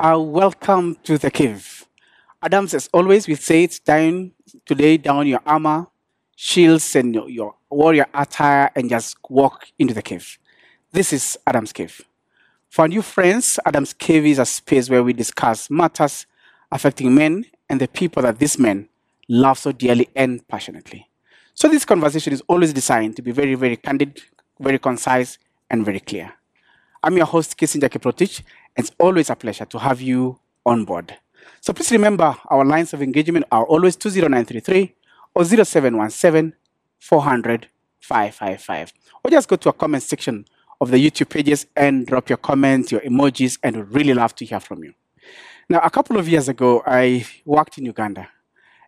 Uh, welcome to the cave. Adams, as always, we say it's time to lay down your armor, shields, and your, warrior attire and just walk into the cave. This is Adam's Cave. For new friends, Adam's Cave is a space where we discuss matters affecting men and the people that these men love so dearly and passionately. So this conversation is always designed to be very, very candid, very concise, and very clear. I'm your host, Kissinger Kiprotich, it's always a pleasure to have you on board. So please remember our lines of engagement are always 20933 or 0717 400 555. Or just go to a comment section of the YouTube pages and drop your comments, your emojis, and we'd really love to hear from you. Now, a couple of years ago, I worked in Uganda,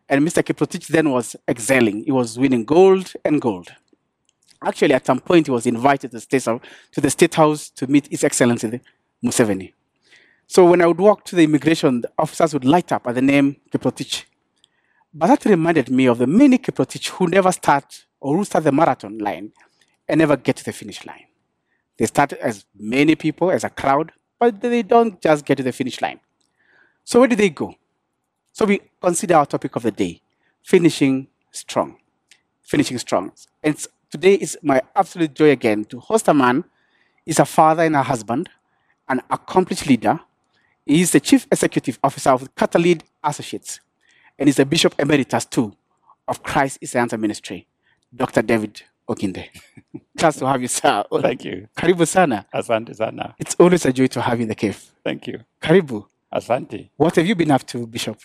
and Mr. Kiprotich then was excelling. He was winning gold and gold. Actually, at some point, he was invited to the State House to, the state house to meet His Excellency Museveni. So when I would walk to the immigration, the officers would light up at the name Kiprotich. But that reminded me of the many Kiprotich who never start or who start the marathon line and never get to the finish line. They start as many people, as a crowd, but they don't just get to the finish line. So where do they go? So we consider our topic of the day, finishing strong. Finishing strong. And today is my absolute joy again to host a man. He's a father and a husband, an accomplished leader. He is the chief executive officer of Catalid Associates, and he's the bishop emeritus too of Christ is the Answer Ministry, Dr. David Oginde. Glad to have you, sir. Thank you. Karibu sana. Asante sana. It's always a joy to have you in the cave. Thank you. Karibu. Asante. What have you been up to, Bishop?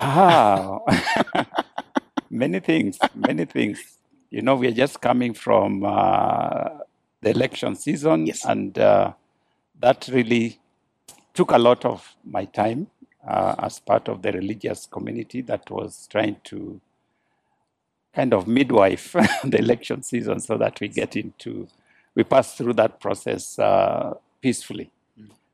Ah, many things, many things. You know, we are just coming from uh, the election season, Yes. and uh, that really took a lot of my time uh, as part of the religious community that was trying to kind of midwife the election season so that we get into, we pass through that process uh, peacefully.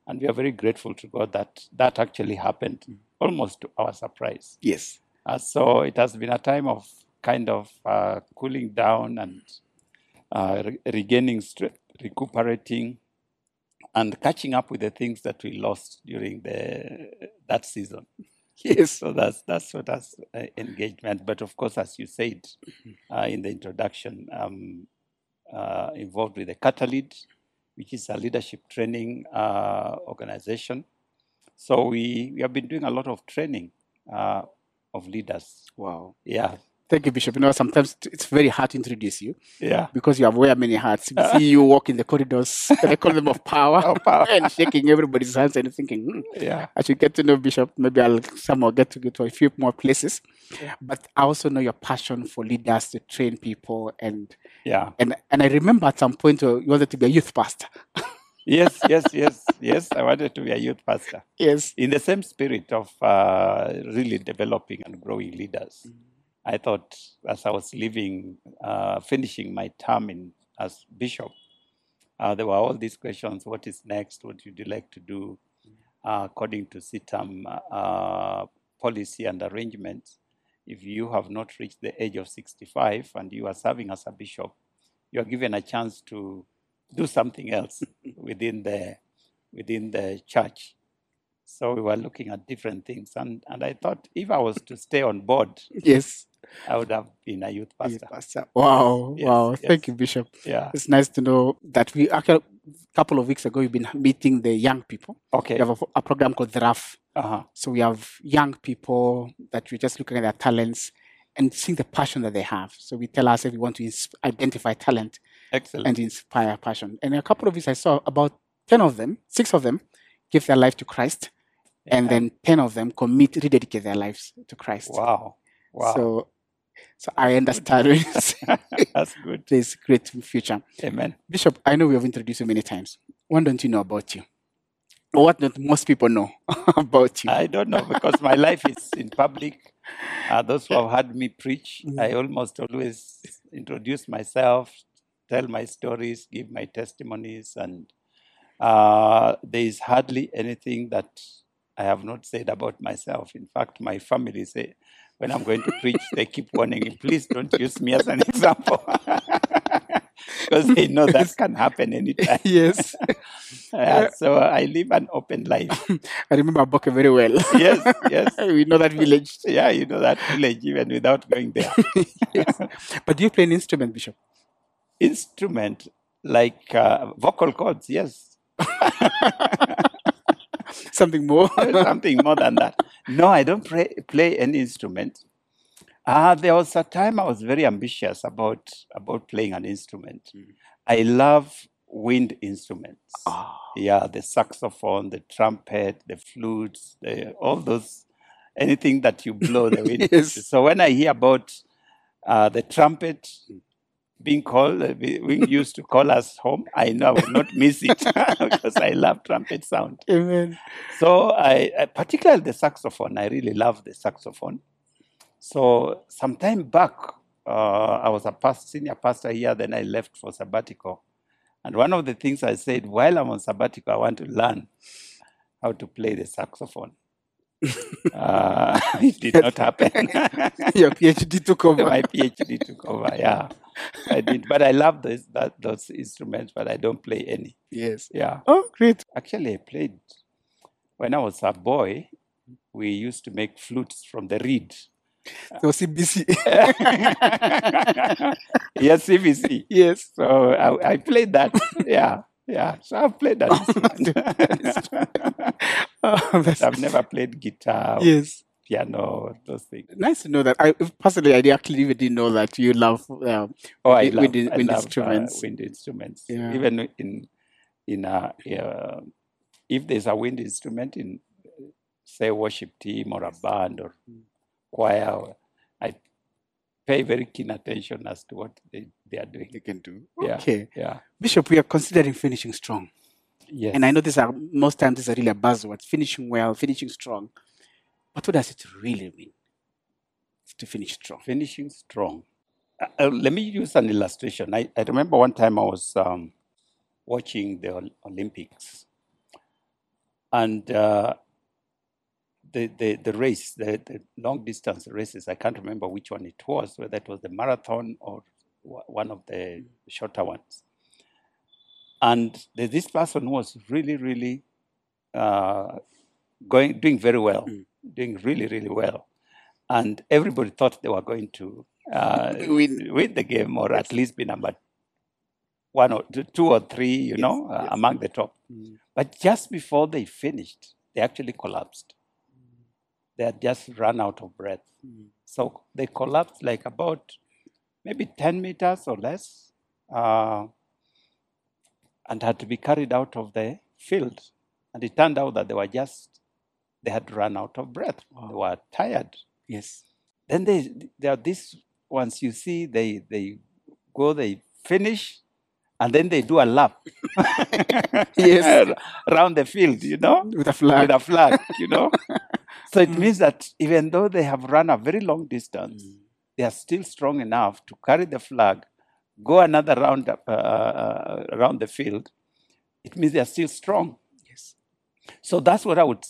And we are very grateful to God that that actually happened, almost to our surprise. Yes. Uh, so it has been a time of kind of uh, cooling down and uh, re- regaining strength, recuperating, and catching up with the things that we lost during the that season. Yes. So that's that's what us uh, engagement. But of course, as you said uh, in the introduction, um, uh, involved with the Catalid, which is a leadership training uh, organization. So we, we have been doing a lot of training uh, of leaders. Wow. Yeah, Thank you, Bishop. You know, sometimes it's very hard to introduce you yeah. because you have wear many hats. We see you walk in the corridors, and I call them of power, Of power. and shaking everybody's hands and thinking, hmm, Yeah, I should get to know Bishop. Maybe I'll somehow get to go to a few more places. Yeah. But I also know your passion for leaders to train people, and yeah. and and I remember at some point uh, you wanted to be a youth pastor. Yes, yes, yes, yes. I wanted to be a youth pastor yes. in the same spirit of uh, really developing and growing leaders. I thought as I was leaving, uh, finishing my term in, as bishop, uh, there were all these questions: What is next? What would you like to do uh, according to CITAM uh, policy and arrangements? If you have not reached the age of 65 and you are serving as a bishop, you are given a chance to do something else within the within the church. So we were looking at different things, and, and I thought if I was to stay on board, Yes. I would have been a youth Youth pastor. pastor. Wow. Yes, wow. yes. Thank you, Bishop. Yeah. It's nice to know that we actually a couple of weeks ago we've been meeting the young people. Okay. We have a, a program called the RAF. Uh-huh. So we have young people that we're just looking at their talents and seeing the passion that they have. So we tell ourselves we want to ins- identify talent Excellent. and inspire passion. And a couple of weeks, I saw about 10 of them, six of them, give their life to Christ. And then 10 of them commit, rededicate their lives to Christ. Wow. Wow. So, so I understand when you say That's good. there's great future. Amen. Bishop, I know we have introduced you many times. What don't you know about you? What don't most people know about you? I don't know because my life is in public. Uh, those who have heard me preach, Mm. I almost always introduce myself, tell my stories, give my testimonies, and uh, there is hardly anything that I have not said about myself. In fact, my family say when I'm going to preach, they keep warning me, please don't use me as an example. because they know that can happen anytime. yes. Yeah, so I live an open life. I remember Boke very well. Yes, yes. we know that village. Yeah, you know that village even without going there. yes. But do you play an instrument, Bishop? Instrument like uh, vocal cords, yes. Something more? Something more than that. No, I don't play, play any instrument. Uh, there was a time I was very ambitious about, about playing an instrument. I love wind instruments. Ah. Yeah, the saxophone, the trumpet, the flutes, the, all those, anything that you blow the wind. Yes. So when I hear about uh, the trumpet being called, uh, we, used to call us home, I know I will not miss it because I love trumpet sound. Amen. So I, I particularly the saxophone, I really love the saxophone. So some time back, uh, I was a past, senior pastor here, then I left for sabbatical. And one of the things I said, while I'm on sabbatical, I want to learn how to play the saxophone. uh, it did not happen. Your PhD took over. My PhD took over, yeah. I did, but I love those, that, those instruments, but I don't play any. Yes. Yeah. Oh, great. Actually, I played when I was a boy. We used to make flutes from the reed. So CBC. yes, CBC. yes. So I, I played that. Yeah, yeah. So I've played that. Oh, I've never played guitar, or yes. piano, those things. Nice to know that. I personally, I actually even didn't know that you love. Um, Oh, I Wind- love, wind- I wind love, uh, instruments. wind instruments. Yeah. Even in in a uh, if there's a wind instrument in say worship team or a band or choir, or- I pay very keen attention as to what they, they are doing. They can do. Yeah. Okay, Yeah. Bishop, we are considering finishing strong, Yes. and I know these are most times these are really a buzzword: finishing well, finishing strong. But what does it really mean to finish strong? finishing strong. Uh, uh, let me use an illustration. I, I remember one time I was um, watching the Olympics, and uh, the, the the race, the, the long distance races. I can't remember which one it was, whether it was the marathon or one of the shorter ones. And the, this person was really, really uh, going doing very well, Mm. Doing really, really well and everybody thought they were going to uh, Win. win the game or at least be number one or two, two or three, you Yes, know, uh, yes. among the top. Mm. But just before they finished, they actually collapsed. They had just run out of breath. Mm. So they collapsed like about maybe 10 meters or less uh, and had to be carried out of the field. And it turned out that they were just, they had run out of breath. They were tired. Yes. Then they, there are these ones you see, they, they go, they finish, and then they do a lap. Yes. Around the field, you know? With a flag. with a flag, you know. so it Mm. means that even though they have run a very long distance, Mm. they are still strong enough to carry the flag, go another round up, uh, uh, around the field. It means they are still strong. Yes. So that's what I would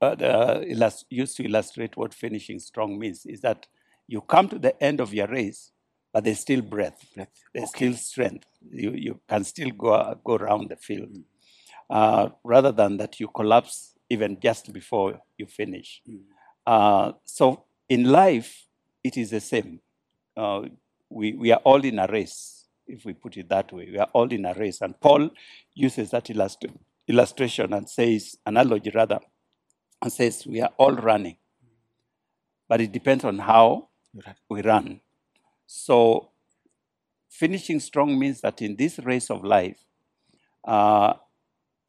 uh, illus- to illustrate what finishing strong means: is that you come to the end of your race, but there's still breath, Breath. there's Okay. still strength. You you can still go go around the field, uh, rather than that you collapse even just before you finish. Mm. Uh, so in life, it is the same. Uh, we, we are all in a race, if we put it that way. We are all in a race. And Paul uses that illust- illustration and says, analogy rather, and says, we are all running. But it depends on how right. we run. So finishing strong means that in this race of life, uh,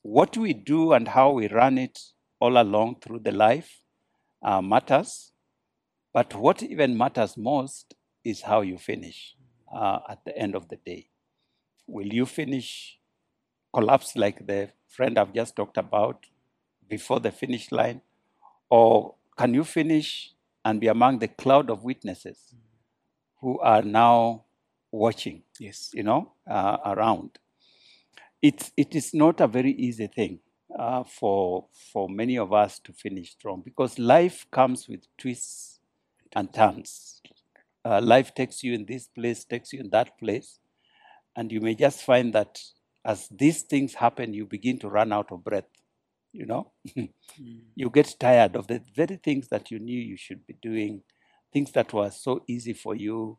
what we do and how we run it all along through the life uh, matters. But what even matters most is how you finish uh, at the end of the day. Will you finish collapse like the friend I've just talked about before the finish line? Or can you finish and be among the cloud of witnesses who are now watching, Yes. you know, uh, around? It, it is not a very easy thing uh, for, for many of us to finish strong because life comes with twists and turns. Uh, life takes you in this place, takes you in that place. And you may just find that as these things happen, you begin to run out of breath. You know, you get tired of the very things that you knew you should be doing, things that were so easy for you.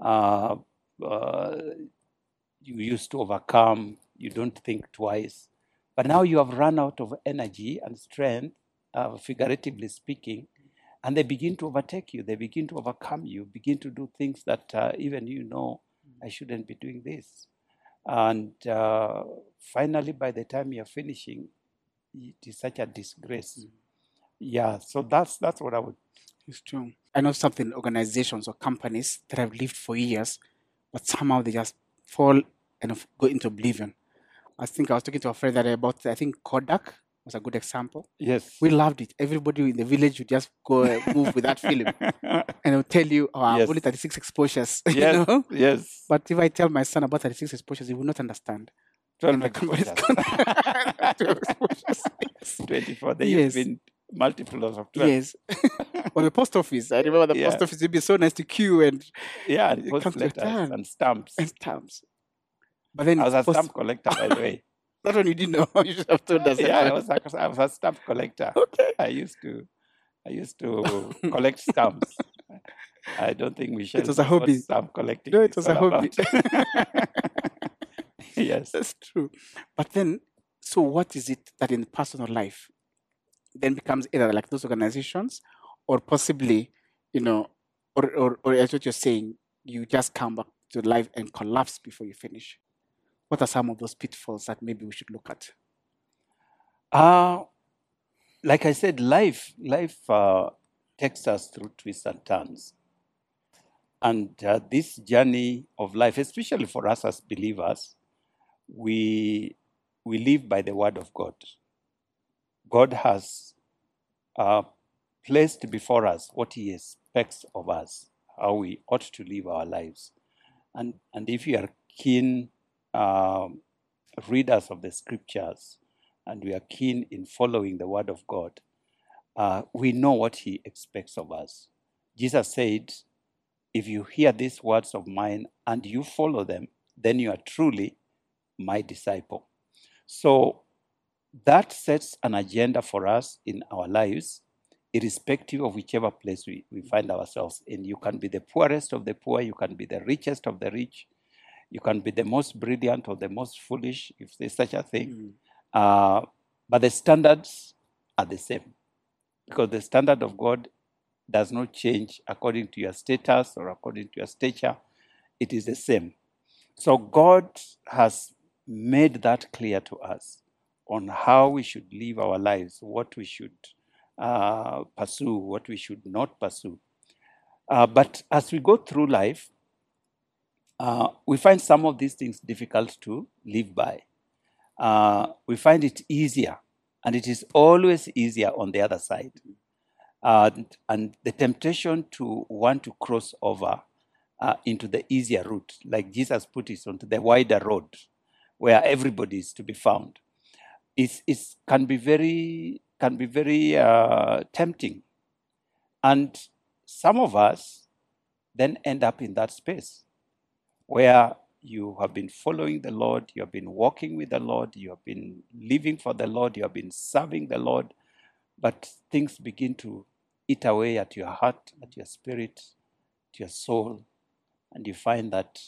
Uh, uh, you used to overcome, you don't think twice. But now you have run out of energy and strength, uh, figuratively speaking, and they begin to overtake you. They begin to overcome you, begin to do things that uh, even you know, I shouldn't be doing this. And uh, finally, by the time you're finishing, it is such a disgrace. Mm. Yeah, so that's that's what I would. It's true. I know something organizations or companies that have lived for years, but somehow they just fall and go into oblivion. I think I was talking to a friend that about I think Kodak was a good example. Yes. We loved it. Everybody in the village would just go and move with that film, and they'll tell you, "Oh, Yes. only 36 exposures." you yes. know? Yes. But if I tell my son about 36 exposures, he will not understand. 12 And the company's exposures. gonna- 12 exposures. Yes. 24. They Yes. have been multiples of 12. Yes. or the post office. I remember the post office. It'd be so nice to queue and, Yeah, It post letters return. and stamps. and stamps. But then I was a post- stamp collector, by the way. that one you didn't know. You should have told us. yeah, I was, a, I was a stamp collector. Okay. I used to, I used to collect stamps. I don't think we should. It was a hobby. Stamp collecting. No, it was a hobby. yes. That's true. But then, so what is it that in personal life then becomes either like those organizations or possibly, you know, or, or, or as what you're saying, you just come back to life and collapse before you finish? What are some of those pitfalls that maybe we should look at? Uh, like I said, life life uh, takes us through twists and turns. And uh, this journey of life, especially for us as believers, we, we live by the word of God. God has uh, placed before us what He expects of us, how we ought to live our lives. And, and if you are keen um, readers of the scriptures, and we are keen in following the word of God, uh, we know what he expects of us. Jesus said, If you hear these words of mine and you follow them, then you are truly my disciple. So that sets an agenda for us in our lives, irrespective of whichever place we, we find ourselves in. You can be the poorest of the poor, you can be the richest of the rich, you can be the most brilliant or the most foolish, if there's such a thing. Uh, but the standards are the same because the standard of God does not change according to your status or according to your stature. It is the same. So God has made that clear to us on how we should live our lives, what we should uh, pursue, what we should not pursue. Uh, but as we go through life, uh, we find some of these things difficult to live by uh, we find it easier, and it is always easier on the other side. And, and the temptation to want to cross over uh, into the easier route, like Jesus put it onto the wider road, where everybody is to be found, is, is can be very can be very uh, tempting, and some of us then end up in that space where you have been following the Lord, you have been walking with the Lord, you have been living for the Lord, you have been serving the Lord, but things begin to eat away at your heart, at your spirit, at your soul, and you find that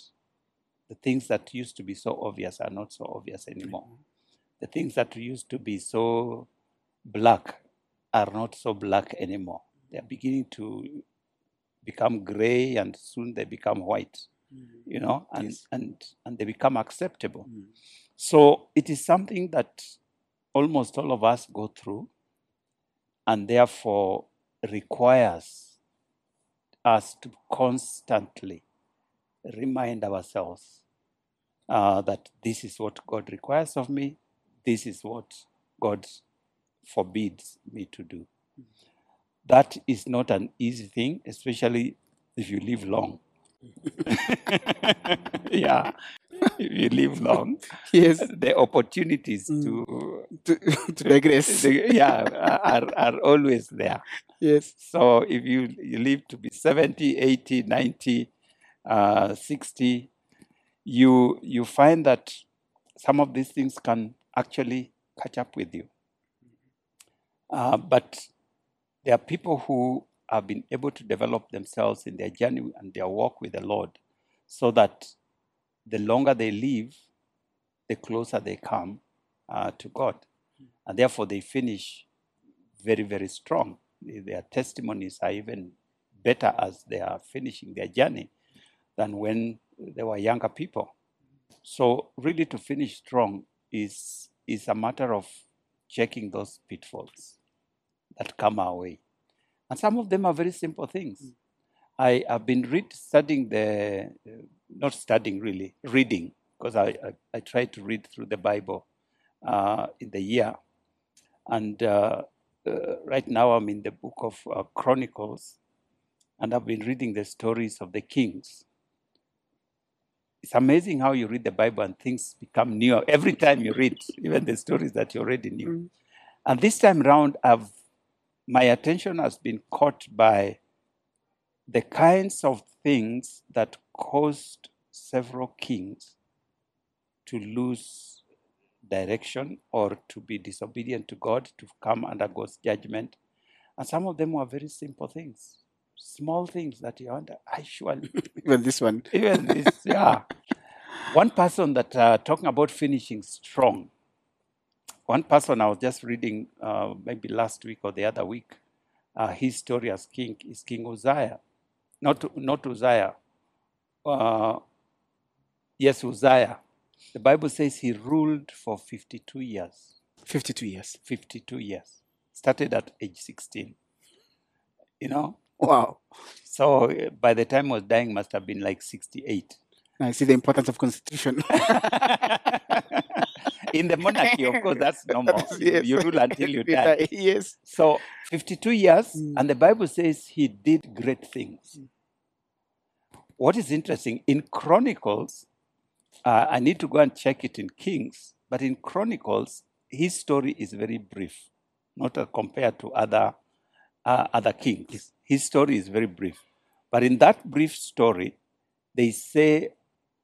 the things that used to be so obvious are not so obvious anymore. The things that used to be so black are not so black anymore. They are beginning to become gray and soon they become white you know, and, Yes. and, and they become acceptable. Mm. So it is something that almost all of us go through and therefore requires us to constantly remind ourselves uh, that this is what God requires of me, this is what God forbids me to do. That is not an easy thing, especially if you live long. yeah, if you live long, Yes. the opportunities Mm. to, To, to digress. yeah, are, are always there. yes. So if you, you live to be 70, 80, 90, uh, 60, you you find that some of these things can actually catch up with you. Uh, but there are people who have been able to develop themselves in their journey and their walk with the Lord so that the longer they live, the closer they come uh, to God. And therefore, they finish very, very strong. Their testimonies are even better as they are finishing their journey than when they were younger people. So, really, to finish strong is, is a matter of checking those pitfalls that come our way. And some of them are very simple things. I have been read, studying the, uh, not studying really, reading, because I, I, I try to read through the Bible uh, in the year. And uh, uh, right now I'm in the book of uh, Chronicles, and I've been reading the stories of the kings. It's amazing how you read the Bible and things become new every time you read, even the stories that you already knew. Mm. And this time round, I've my attention has been caught by the kinds of things that caused several kings to lose direction or to be disobedient to God, to come under God's judgment. And some of them were very simple things, small things that you wonder, I surely, Even this one. even this, yeah. One person that uh, talking about finishing strong. One person I was just reading uh, maybe last week or the other week, uh, his story as king is King Uzziah, not not Uzziah. Uh, yes, Uzziah. The Bible says he ruled for 52 years. 52 years. 52 years. Started at age 16. You know, Wow. so by the time he was dying, must have been like 68. I see the importance of constitution. In the monarchy, of course, that's normal. You, Yes. you rule until you die. yes. So 52 years, Mm. and the Bible says he did great things. What is interesting in Chronicles, uh, I need to go and check it in Kings, but in Chronicles, his story is very brief, not uh, compared to other uh, other kings. His story is very brief, but in that brief story, they say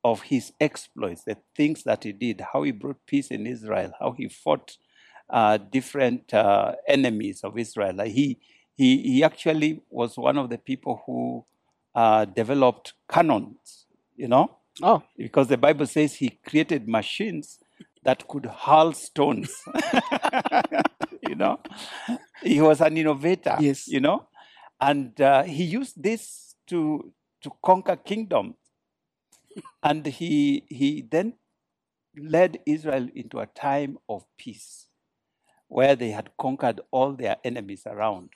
of his exploits, the things that he did, how he brought peace in Israel, how he fought uh, different uh, enemies of Israel. Like he, he, he actually was one of the people who uh, developed cannons, you know, Oh, because the Bible says he created machines that could hurl stones. you know, he was an innovator. Yes. You know, and uh, he used this to to conquer kingdoms, and he he then led Israel into a time of peace, where they had conquered all their enemies around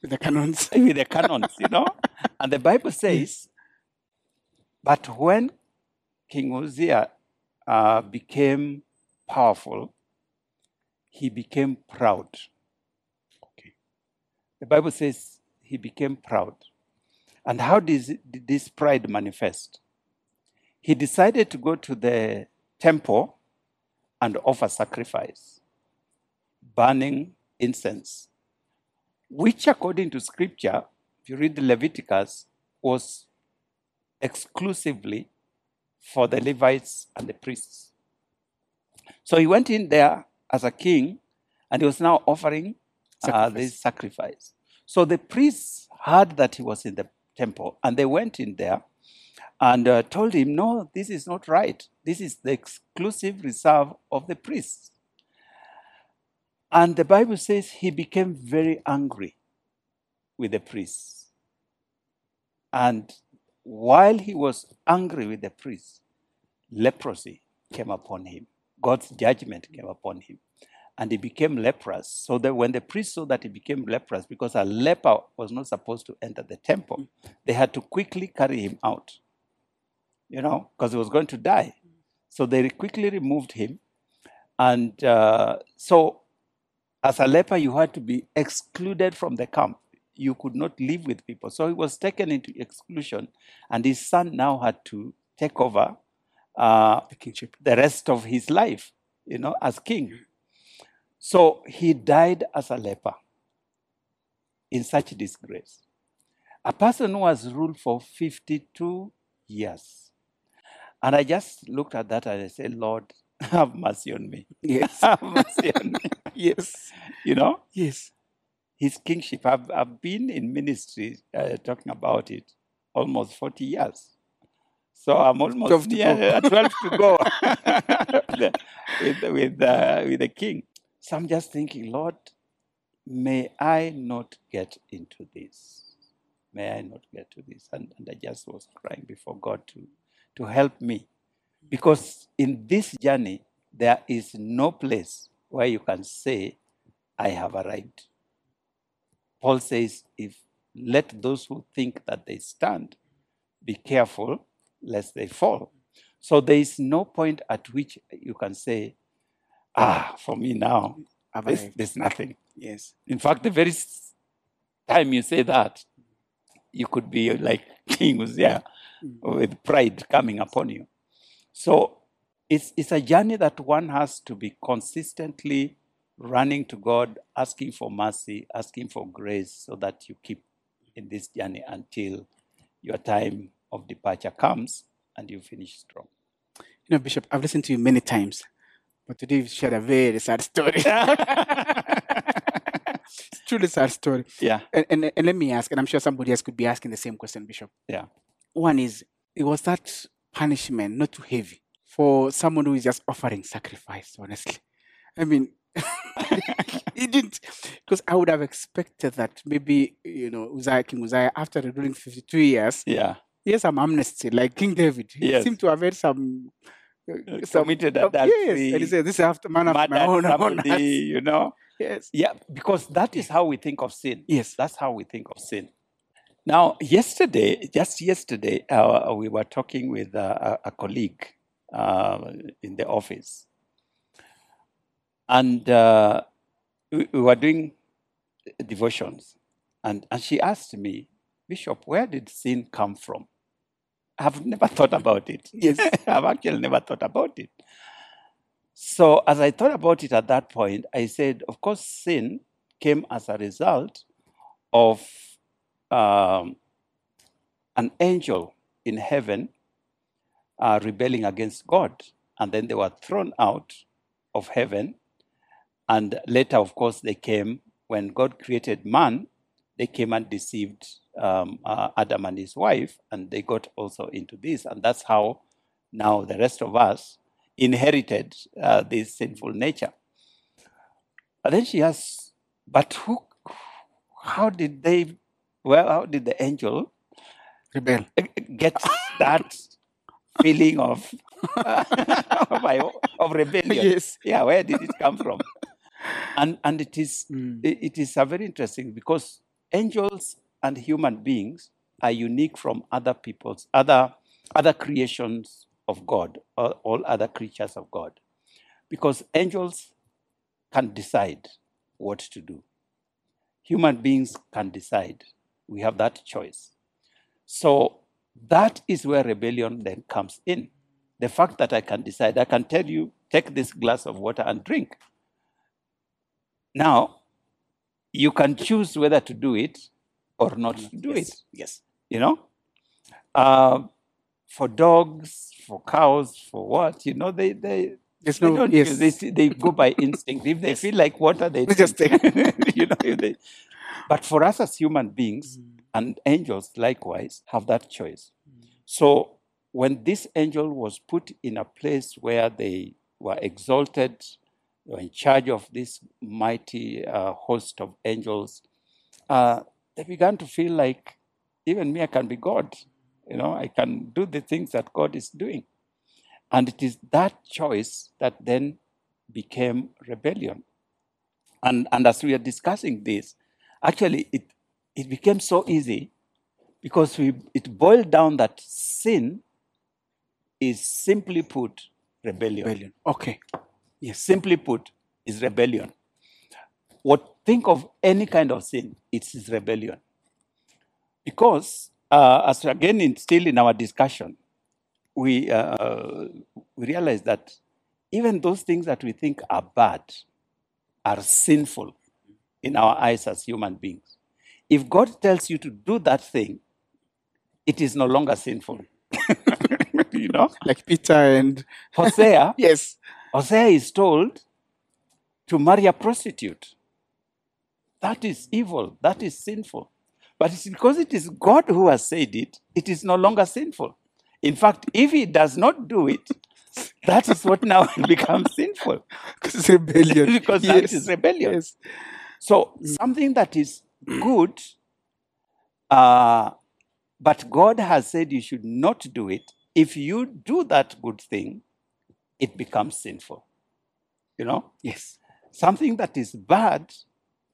with the cannons. with the cannons, you know. And the Bible says, but when King Uzziah uh, became powerful, he became proud. Okay. The Bible says he became proud. And how did this pride manifest? He decided to go to the temple and offer sacrifice, burning incense which according to scripture, if you read Leviticus, was exclusively for the Levites and the priests. So he went in there as a king and he was now offering uh, this sacrifice. So the priests heard that he was in the temple and they went in there and uh, told him, No, this is not right. This is the exclusive reserve of the priests. And the Bible says he became very angry with the priests. And while he was angry with the priests, leprosy came upon him. God's judgment came upon him. And he became leprous. So that when the priest saw that he became leprous, because a leper was not supposed to enter the temple, they had to quickly carry him out, you know, because he was going to die. So they quickly removed him. And uh, so as a leper, you had to be excluded from the camp. You could not live with people. So he was taken into exclusion, and his son now had to take over uh, The kingship. the rest of his life, you know, as king. So he died as a leper in such disgrace. A person who has ruled for 52 years. And I just looked at that and I said, Lord, have mercy on me. Yes. Have mercy on me. yes. You know, Yes. his kingship. I've, I've been in ministry uh, talking about it almost 40 years. So I'm almost 12 to near, go. uh, 12 to go with, with, uh, with the king. So I'm just thinking, Lord, may I not get into this. May I not get to this. And, and I just was crying before God to, to help me. Because in this journey, there is no place where you can say, I have arrived. Paul says, if let those who think that they stand be careful lest they fall. So there is no point at which you can say, ah, for me now, there's, there's nothing. Yes. In fact, the very time you say that, you could be like King Uzziah with pride coming upon you. So it's, it's a journey that one has to be consistently running to God, asking for mercy, asking for grace, so that you keep in this journey until your time of departure comes and you finish strong. You know, Bishop, I've listened to you many times, but today you've shared a very sad story. it's truly sad story. yeah, And, and, and let me ask, and I'm sure somebody else could be asking the same question, Bishop. yeah. One is, it was that punishment not too heavy for someone who is just offering sacrifice, honestly. I mean, he didn't, because I would have expected that maybe, you know, Uzziah, King Uzziah, after ruling 52 years, Yeah, has some amnesty, like King David. He Yes. seemed to have had some. uh, some committed uh, yes, and he said, "This is after man after my own, own somebody, heart." you know. Yes, Yeah, because that is how we think of sin. yes, That's how we think of sin. Now, yesterday, just yesterday, uh, we were talking with uh, a, a colleague uh, in the office, and uh, we, we were doing devotions, and, and she asked me, Bishop, where did sin come from? I've never thought about it. yes. I've actually never thought about it. So, as I thought about it at that point, I said, of course, sin came as a result of um, an angel in heaven uh, rebelling against God. And then they were thrown out of heaven. And later, of course, they came, when God created man, they came and deceived um, uh, Adam and his wife, and they got also into this. And that's how now the rest of us inherited uh, this sinful nature. But then she asks, but who, how did they, well, how did the angel Rebel. get that feeling of, of, of rebellion? Yes. Yeah, where did it come from? And, and it is Mm. it is very interesting because angels and human beings are unique from other people's other other creations of God or all other creatures of God. Because angels can decide what to do. Human beings can decide. We have that choice. So that is where rebellion then comes in. The fact that i can decide i can tell you take this glass of water and drink. Now you can choose whether to do it or not to do yes. it Yes. you know uh, for dogs for cows for what you know they they There's they no. don't Yes. use- they, they go by instinct if they feel like water they They just drink. you know they, but for us as human beings and angels likewise have that choice so when this angel was put in a place where they were exalted they were in charge of this mighty uh, host of angels uh, they began to feel like even me i can be god you know i can do the things that god is doing and it is that choice that then became rebellion and and as we are discussing this actually it it became so easy because we it boiled down that sin is simply put rebellion Rebellion. Okay. Yes. simply put is rebellion what think of any kind of sin it is rebellion because uh, as again in, still in our discussion we uh, we realize that even those things that we think are bad are sinful in our eyes as human beings if god tells you to do that thing it is no longer sinful you know. Like Peter and Hosea, yes. Hosea is told to marry a prostitute. That is evil. That is sinful. But it's because it is God who has said it, it is no longer sinful. In fact, if he does not do it, that is what now becomes sinful. Because it's rebellion. because now it is rebellion. Yes. So something that is good, uh, but God has said you should not do it. If you do that good thing, it becomes sinful. You know, Yes. something that is bad,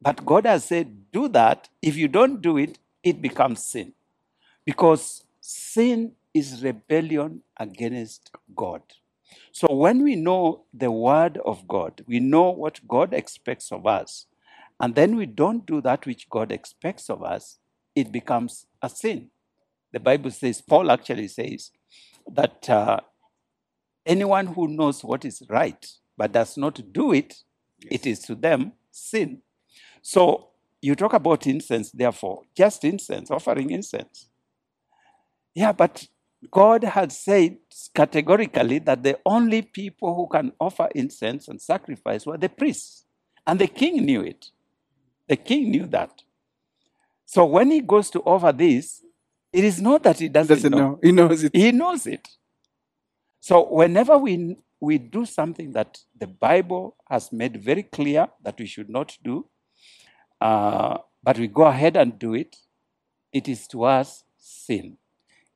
but God has said do that. If you don't do it, it becomes sin, because sin is rebellion against God. So when we know the word of God, we know what God expects of us, and then we don't do that which God expects of us, it becomes a sin. The Bible says, Paul actually says that uh, anyone who knows what is right but does not do it, it is to them sin. So you talk about incense, therefore, just incense, offering incense. Yeah, but God had said categorically that the only people who can offer incense and sacrifice were the priests. And the king knew it. The king knew that. So when he goes to offer this, it is not that he doesn't, Doesn't know. know. He knows it. He knows it. So whenever we we do something that the Bible has made very clear that we should not do, uh, but we go ahead and do it, it is to us sin.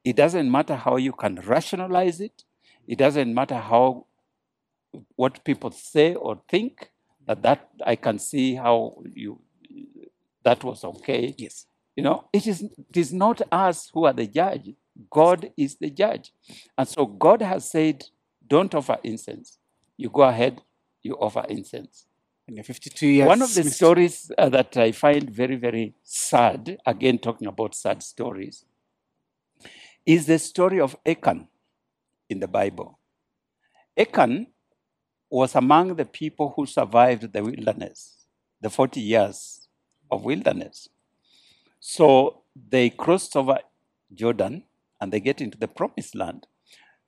It doesn't matter how you can rationalize it. It doesn't matter how what people say or think that that I can see how you that was okay. Yes. You know, it is, it is not us who are the judge. God is the judge. And so God has said, don't offer incense. You go ahead, you offer incense. In the 52 years. One of the stories uh, that I find very, very sad, again talking about sad stories, is the story of Achan in the Bible. Achan was among the people who survived the wilderness, the 40 years of wilderness. So they crossed over Jordan and they get into the promised land.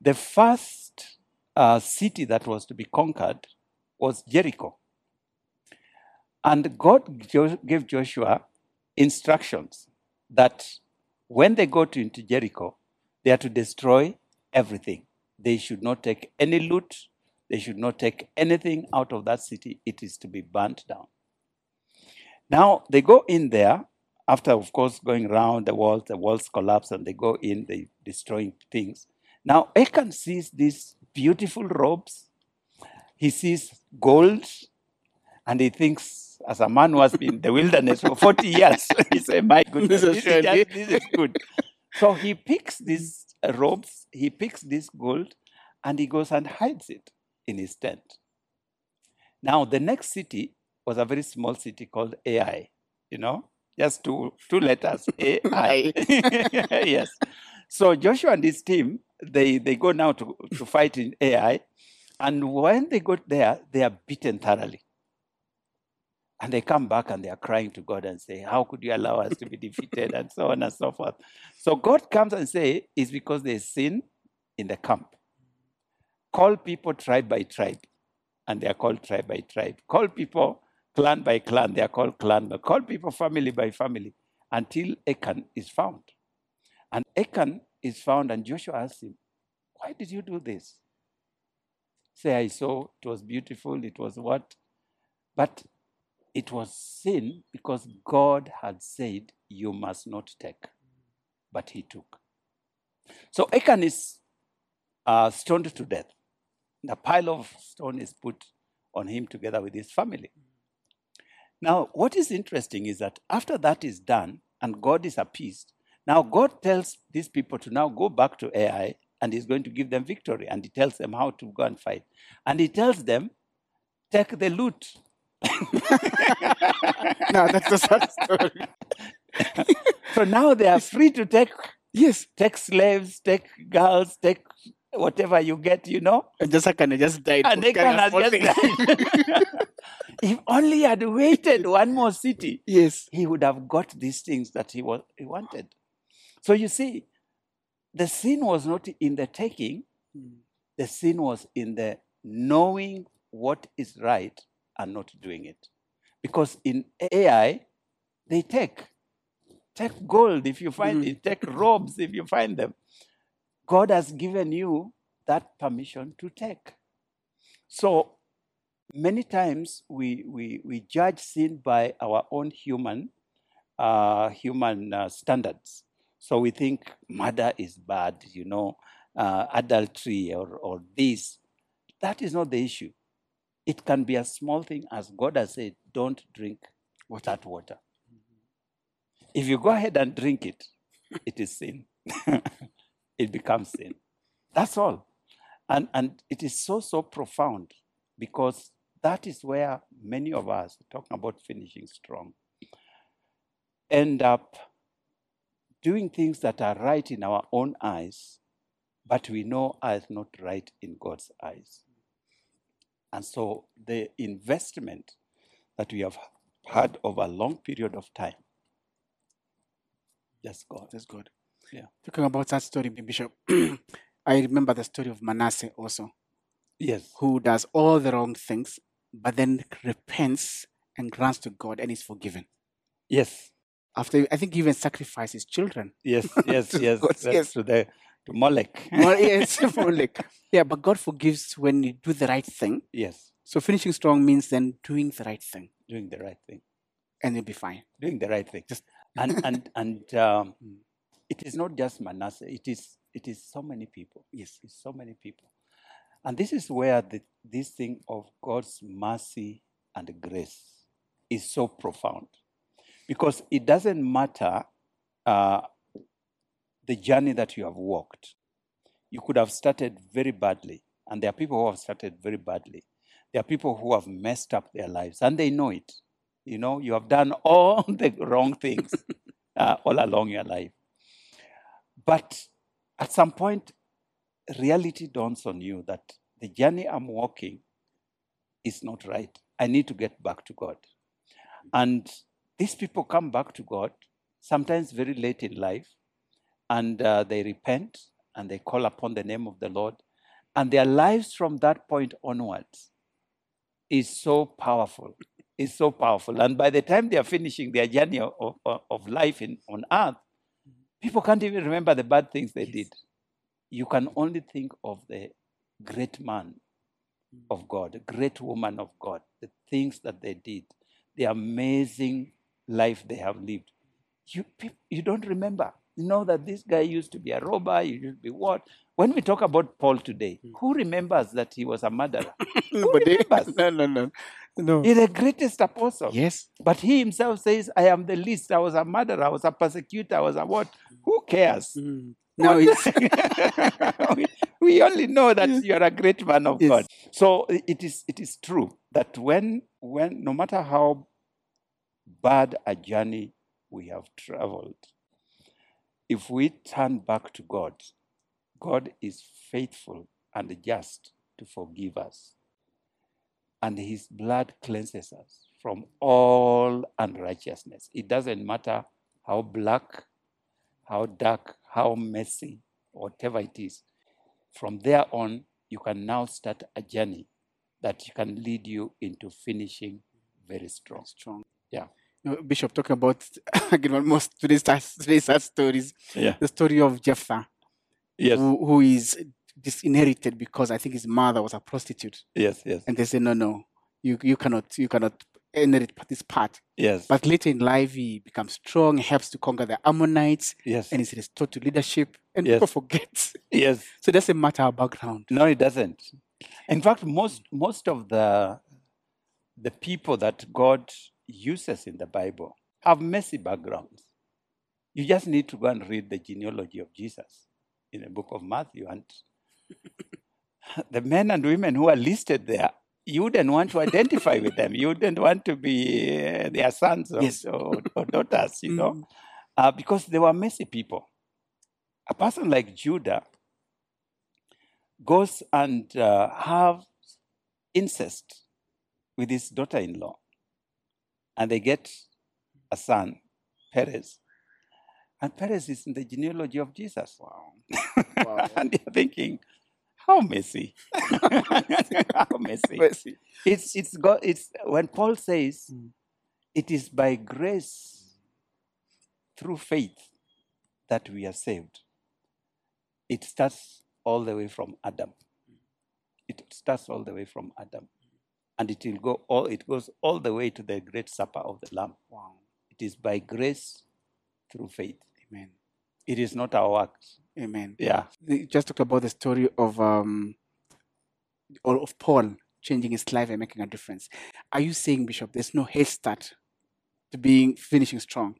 The first uh, city that was to be conquered was Jericho. And God gave Joshua instructions that when they go to, into Jericho, they are to destroy everything. They should not take any loot. They should not take anything out of that city. It is to be burnt down. Now they go in there after, of course, going around the walls. The walls collapse and they go in. They destroying things. Now Achan sees these beautiful robes. He sees gold, and he thinks, as a man who has been in the wilderness for 40 years, he says, My goodness, This this is is, just- this is good. So he picks these robes, he picks this gold, and he goes and hides it in his tent. Now, the next city was a very small city called Ai, you know, just two, two letters, Ai. yes. So Joshua and his team, they, they go now to, to fight in Ai. And when they got there, they are beaten thoroughly. And they come back and they are crying to God and say, How could you allow us to be defeated? And so on and so forth. So God comes and say, It's because there's sin in the camp. Call people tribe by tribe, and they are called tribe by tribe. Call people clan by clan, they are called clan. But call people family by family until Achan is found. And Achan is found, and Joshua asks him, Why did you do this? Say, I saw it was beautiful, it was what? But it was sin because God had said, You must not take. But he took. So Achan is uh, stoned to death. The pile of stone is put on him together with his family. Now, what is interesting is that after that is done and God is appeased, now God tells these people to now go back to Ai and he's going to give them victory and he tells them how to go and fight. And he tells them, take the loot. No, that's a sad story. So now they are free to take Yes. take slaves, take girls, take whatever you get, you know. And just Achan just died. And they carrying can a just thing. if only he had waited one more city, yes. he would have got these things that he was he wanted. So you see, the sin was not in the taking, Mm. The sin was in the knowing what is right and not doing it. Because in Ai, they take. Take gold if you find Mhm. it, take robes if you find them. God has given you that permission to take. So many times we, we, we judge sin by our own human uh, human uh, standards. So we think murder is bad, you know, uh, adultery or, or this. That is not the issue. It can be a small thing, as God has said, don't drink Water. that water. If you go ahead and drink it, it is sin. it becomes sin. That's all. And, and it is so, so profound because that is where many of us, talking about finishing strong, end up doing things that are right in our own eyes, but we know are not right in God's eyes. And so the investment that we have had over a long period of time just God. That's good. Yeah. Talking about that story, Bishop, I remember the story of Manasseh also, Yes. who does all the wrong things, but then repents and grants to God and is forgiven. Yes. After, I think, he even sacrificed his children. Yes. Yes. Yes. God, That's yes. To the to Molech. Well, yes, like, yeah, but God forgives when you do the right thing. yes. So finishing strong means then doing the right thing, Doing the right thing. and you'll be fine. Doing the right thing. Just- and and and um, Mm. It is not just Manasseh. It is it is so many people. Yes. It's so many people. And this is where the, this thing of God's mercy and grace is so profound. Because it doesn't matter uh, the journey that you have walked. You could have started very badly, and there are people who have started very badly. There are people who have messed up their lives, and they know it. You know, you have done all the wrong things uh, all along your life. But at some point, reality dawns on you that the journey I'm walking is not right. I need to get back to God. And these people come back to God, sometimes very late in life, and uh, they repent and they call upon the name of the Lord. And their lives from that point onwards is so powerful. Is so powerful. And by the time they are finishing their journey of, of, of life in, on earth, people can't even remember the bad things they Yes. did. You can only think of the great man mm. of God, the great woman of God, the things that they did, the amazing life they have lived. You, you don't remember. You know that this guy used to be a robber, he used to be what? When we talk about Paul today, mm. who remembers that he was a murderer? they, no, no, no, no. He's the greatest apostle. Yes. But he himself says, I am the least. I was a murderer. I was a persecutor. I was a what? Who cares? Mm. No, we, we only know that you are a great man of Yes. God. So it is it is true that when when no matter how bad a journey we have traveled, if we turn back to God, God is faithful and just to forgive us. And his blood cleanses us from all unrighteousness. It doesn't matter how black, how dark, how messy, whatever it is. From there on, you can now start a journey that can lead you into finishing very strong. strong. Yeah. You know, Bishop, talking about again almost today's sad- today's sad stories. Yeah. The story of Jephthah, Yes. who, who is disinherited because I think his mother was a prostitute, Yes. Yes. and they say, no, no, you you cannot you cannot inherit this part. Yes. But later in life, he becomes strong, helps to conquer the Ammonites, yes. and is restored to leadership. And Yes. people forget. Yes. So it doesn't matter our background. No, it doesn't. In fact, most most of the the people that God uses in the Bible have messy backgrounds. You just need to go and read the genealogy of Jesus in the book of Matthew, and the men and women who are listed there, you wouldn't want to identify with them. You wouldn't want to be uh, their sons or, Yes. or, or daughters, you know, Mm. uh, because they were messy people. A person like Judah goes and uh, have incest with his daughter-in-law, and they get a son, Perez. And Perez is in the genealogy of Jesus. Wow. Wow. and you're thinking, How messy? How messy? It's it's got it's when Paul says Mm. it is by grace through faith that we are saved. It starts all the way from Adam. It starts all the way from Adam. And it will go all it goes all the way to the great supper of the Lamb. Wow. It is by grace through faith. Amen. It is not our works. Amen. Yeah. Just talked about the story of um or of Paul changing his life and making a difference. Are you saying, Bishop, there's no head start to being finishing strong?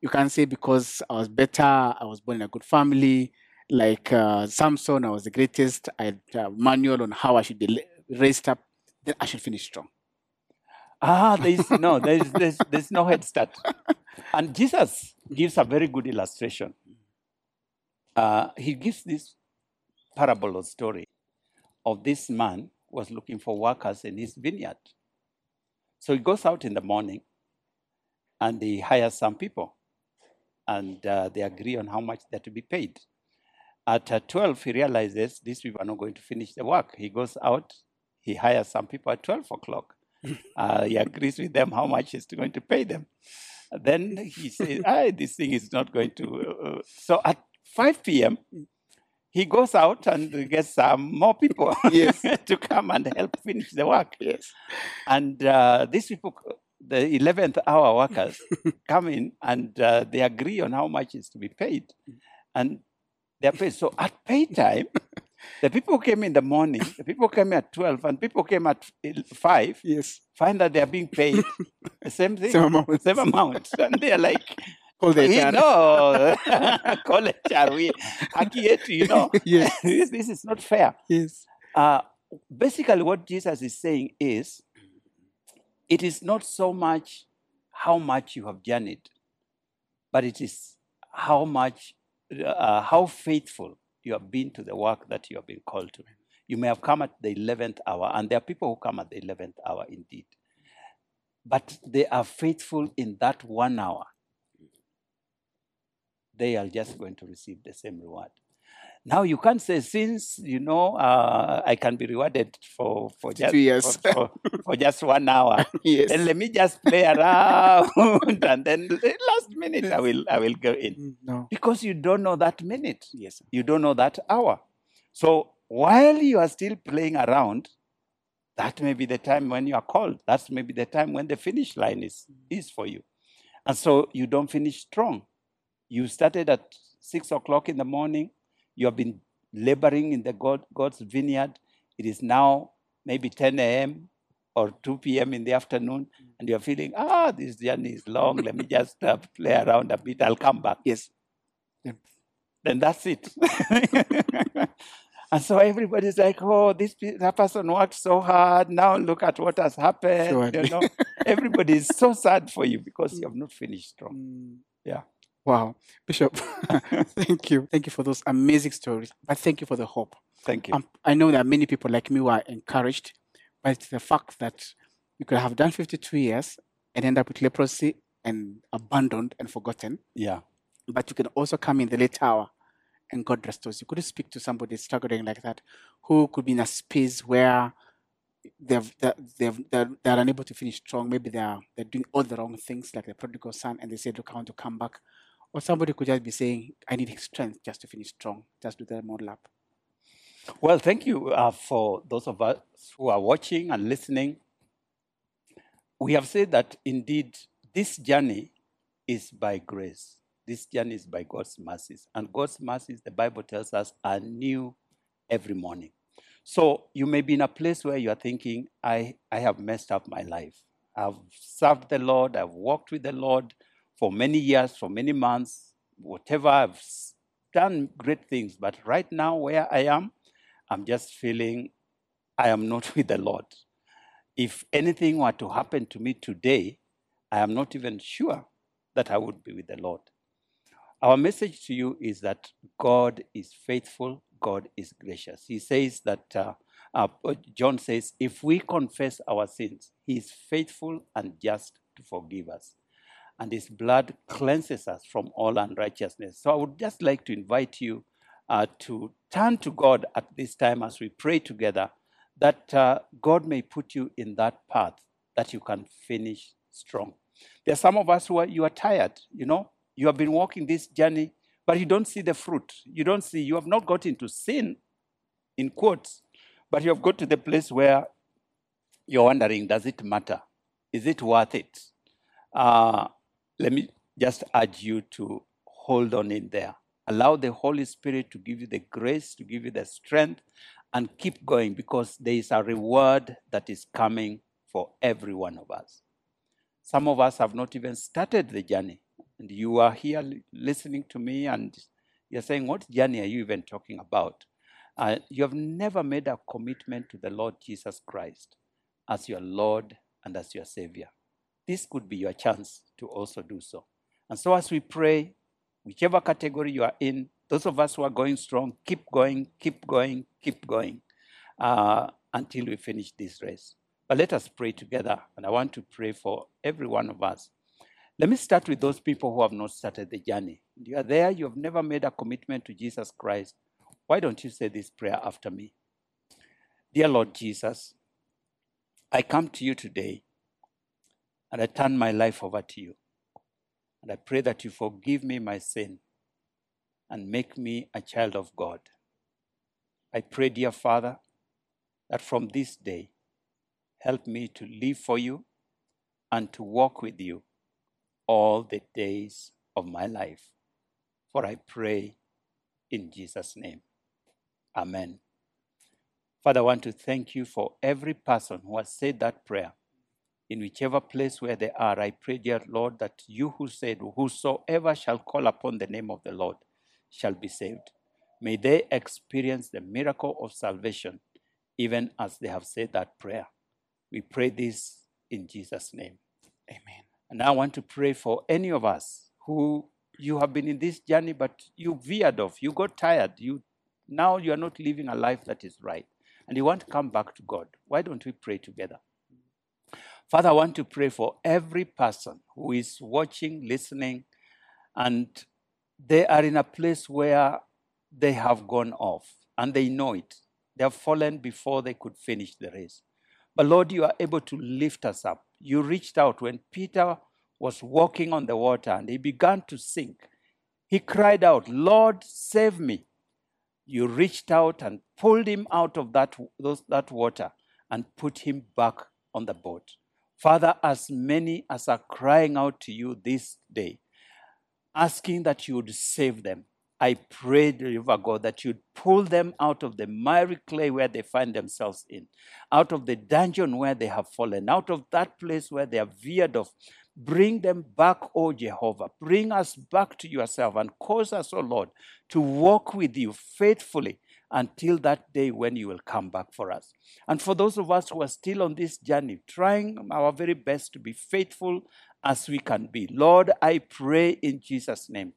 You can't say because I was better, I was born in a good family, like uh, Samson, I was the greatest, I had a manual on how I should be raised up, then I should finish strong. Ah, there is no, there is there's, there's no head start. And Jesus gives a very good illustration. Uh, he gives this parable or story of this man who was looking for workers in his vineyard. So he goes out in the morning and he hires some people and uh, they agree on how much they're to be paid. At uh, 12, he realizes these people are not going to finish the work. He goes out, he hires some people at 12 o'clock. Uh, he agrees with them how much he's going to pay them. Then he says, ah, this thing is not going to. uh, uh." so at 5 p.m., he goes out and gets some more people Yes. to come and help finish the work. Yes. And uh, these people, the 11th hour workers, come in and uh, they agree on how much is to be paid. And they're paid. So at pay time, the people who came in the morning, the people came at 12, and people came at 5, Yes. find that they're being paid the same thing, Same amount. same amount. And they're like, Call the we HR. know, college are we, haki yetu, you know, Yes. this, this is not fair. Yes. Uh, basically, what Jesus is saying is it is not so much how much you have journeyed, but it is how much, uh, how faithful you have been to the work that you have been called to. You may have come at the 11th hour, and there are people who come at the 11th hour indeed. But they are faithful in that one hour. They are just going to receive the same reward. Now you can't say since you know uh, I can be rewarded for for just for, for, for just one hour. Yes. Then let me just play around, and then the last minute I will I will go in Mm, No. because you don't know that minute, Yes. you don't know that hour. So while you are still playing around, that may be the time when you are called. That's maybe the time when the finish line is is for you, and so you don't finish strong. You started at six o'clock in the morning. You have been laboring in the God, God's vineyard. It is now maybe 10 a.m. or 2 p.m. in the afternoon, and you're feeling, ah, this journey is long. Let me just uh, play around a bit. I'll come back. Yes. Then that's it. and so everybody's like, oh, this that person worked so hard. Now look at what has happened. Sure. You know, everybody is so sad for you because you have not finished strong. Mm. Yeah. Wow. Bishop, thank you. Thank you for those amazing stories. But thank you for the hope. Thank you. Um, I know that many people like me were encouraged by the fact that you could have done 52 years and end up with leprosy and abandoned and forgotten, yeah. but you can also come in the late hour and God restores you. Could you speak to somebody struggling like that who could be in a space where they've, they're, they've, they're, they're unable to finish strong? Maybe they're, they're doing all the wrong things, like the prodigal son, and they say, Look, I want to come back. Or somebody could just be saying, I need strength just to finish strong, just do the model up. Well, thank you uh, for those of us who are watching and listening. We have said that indeed this journey is by grace. This journey is by God's mercies. And God's mercies, the Bible tells us, are new every morning. So you may be in a place where you are thinking, I, I have messed up my life. I've served the Lord, I've walked with the Lord for many years, for many months, whatever. I've done great things. But right now, where I am, I'm just feeling I am not with the Lord. If anything were to happen to me today, I am not even sure that I would be with the Lord. Our message to you is that God is faithful, God is gracious. He says that, uh, uh, John says, if we confess our sins, He is faithful and just to forgive us. And His blood cleanses us from all unrighteousness. So I would just like to invite you uh, to turn to God at this time as we pray together that uh, God may put you in that path that you can finish strong. There are some of us who are, you are tired, you know, you have been walking this journey, but you don't see the fruit. You don't see, you have not got into sin, in quotes, but you have got to the place where you're wondering, does it matter? Is it worth it? Uh, let me just urge you to hold on in there. Allow the Holy Spirit to give you the grace, to give you the strength, and keep going because there is a reward that is coming for every one of us. Some of us have not even started the journey, and you are here listening to me, and you're saying, What journey are you even talking about? Uh, you have never made a commitment to the Lord Jesus Christ as your Lord and as your Savior. This could be your chance to also do so. And so, as we pray, whichever category you are in, those of us who are going strong, keep going, keep going, keep going uh, until we finish this race. But let us pray together, and I want to pray for every one of us. Let me start with those people who have not started the journey. You are there, you have never made a commitment to Jesus Christ. Why don't you say this prayer after me? Dear Lord Jesus, I come to you today and I turn my life over to you. And I pray that you forgive me my sin and make me a child of God. I pray, dear Father, that from this day, help me to live for you and to walk with you all the days of my life. For I pray in Jesus' name. Amen. Father, I want to thank you for every person who has said that prayer. In whichever place where they are, I pray, dear Lord, that you who said, Whosoever shall call upon the name of the Lord shall be saved. May they experience the miracle of salvation, even as they have said that prayer. We pray this in Jesus' name. Amen. And I want to pray for any of us who you have been in this journey, but you veered off, you got tired, you now you are not living a life that is right, and you want to come back to God. Why don't we pray together? Father, I want to pray for every person who is watching, listening, and they are in a place where they have gone off and they know it. They have fallen before they could finish the race. But Lord, you are able to lift us up. You reached out when Peter was walking on the water and he began to sink. He cried out, Lord, save me. You reached out and pulled him out of that, those, that water and put him back on the boat. Father, as many as are crying out to you this day, asking that you would save them, I pray, Jehovah God, that you'd pull them out of the miry clay where they find themselves in, out of the dungeon where they have fallen, out of that place where they are veered off. Bring them back, O Jehovah. Bring us back to yourself and cause us, O Lord, to walk with you faithfully until that day when you will come back for us. And for those of us who are still on this journey, trying our very best to be faithful as we can be, Lord, I pray in Jesus' name.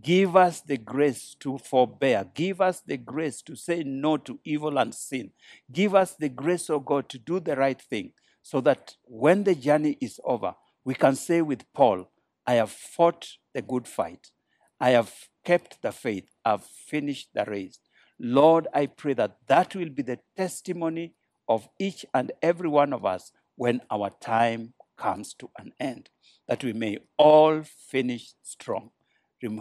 Give us the grace to forbear. Give us the grace to say no to evil and sin. Give us the grace, oh God, to do the right thing so that when the journey is over, we can say with Paul, I have fought the good fight. I have kept the faith. I've finished the race. Lord, I pray that that will be the testimony of each and every one of us when our time comes to an end, that we may all finish strong.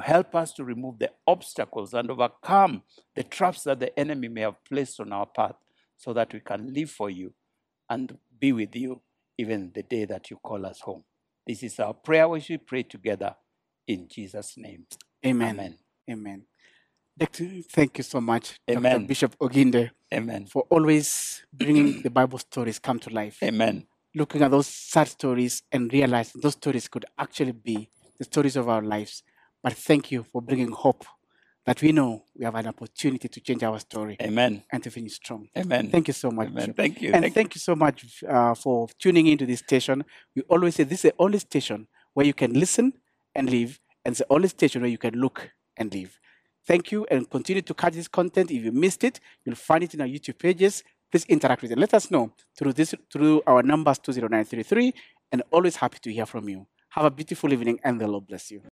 Help us to remove the obstacles and overcome the traps that the enemy may have placed on our path so that we can live for you and be with you even the day that you call us home. This is our prayer which we pray together in Jesus' name. Amen. Amen. Amen. Thank you so much, Dr. Bishop Oginde, Amen. for always bringing the Bible stories come to life. Amen. Looking at those sad stories and realizing those stories could actually be the stories of our lives. But thank you for bringing hope that we know we have an opportunity to change our story Amen. and to finish strong. Amen. Thank you so much. Amen. Bishop. Thank you. And Thank thank you so much uh, for tuning into this station. We always say this is the only station where you can listen and live, and it's the only station where you can look and live. Thank you, and continue to catch this content. If you missed it, you'll find it in our YouTube pages. Please interact with it. Let us know through this through our numbers 20933, and always happy to hear from you. Have a beautiful evening, and the Lord bless you.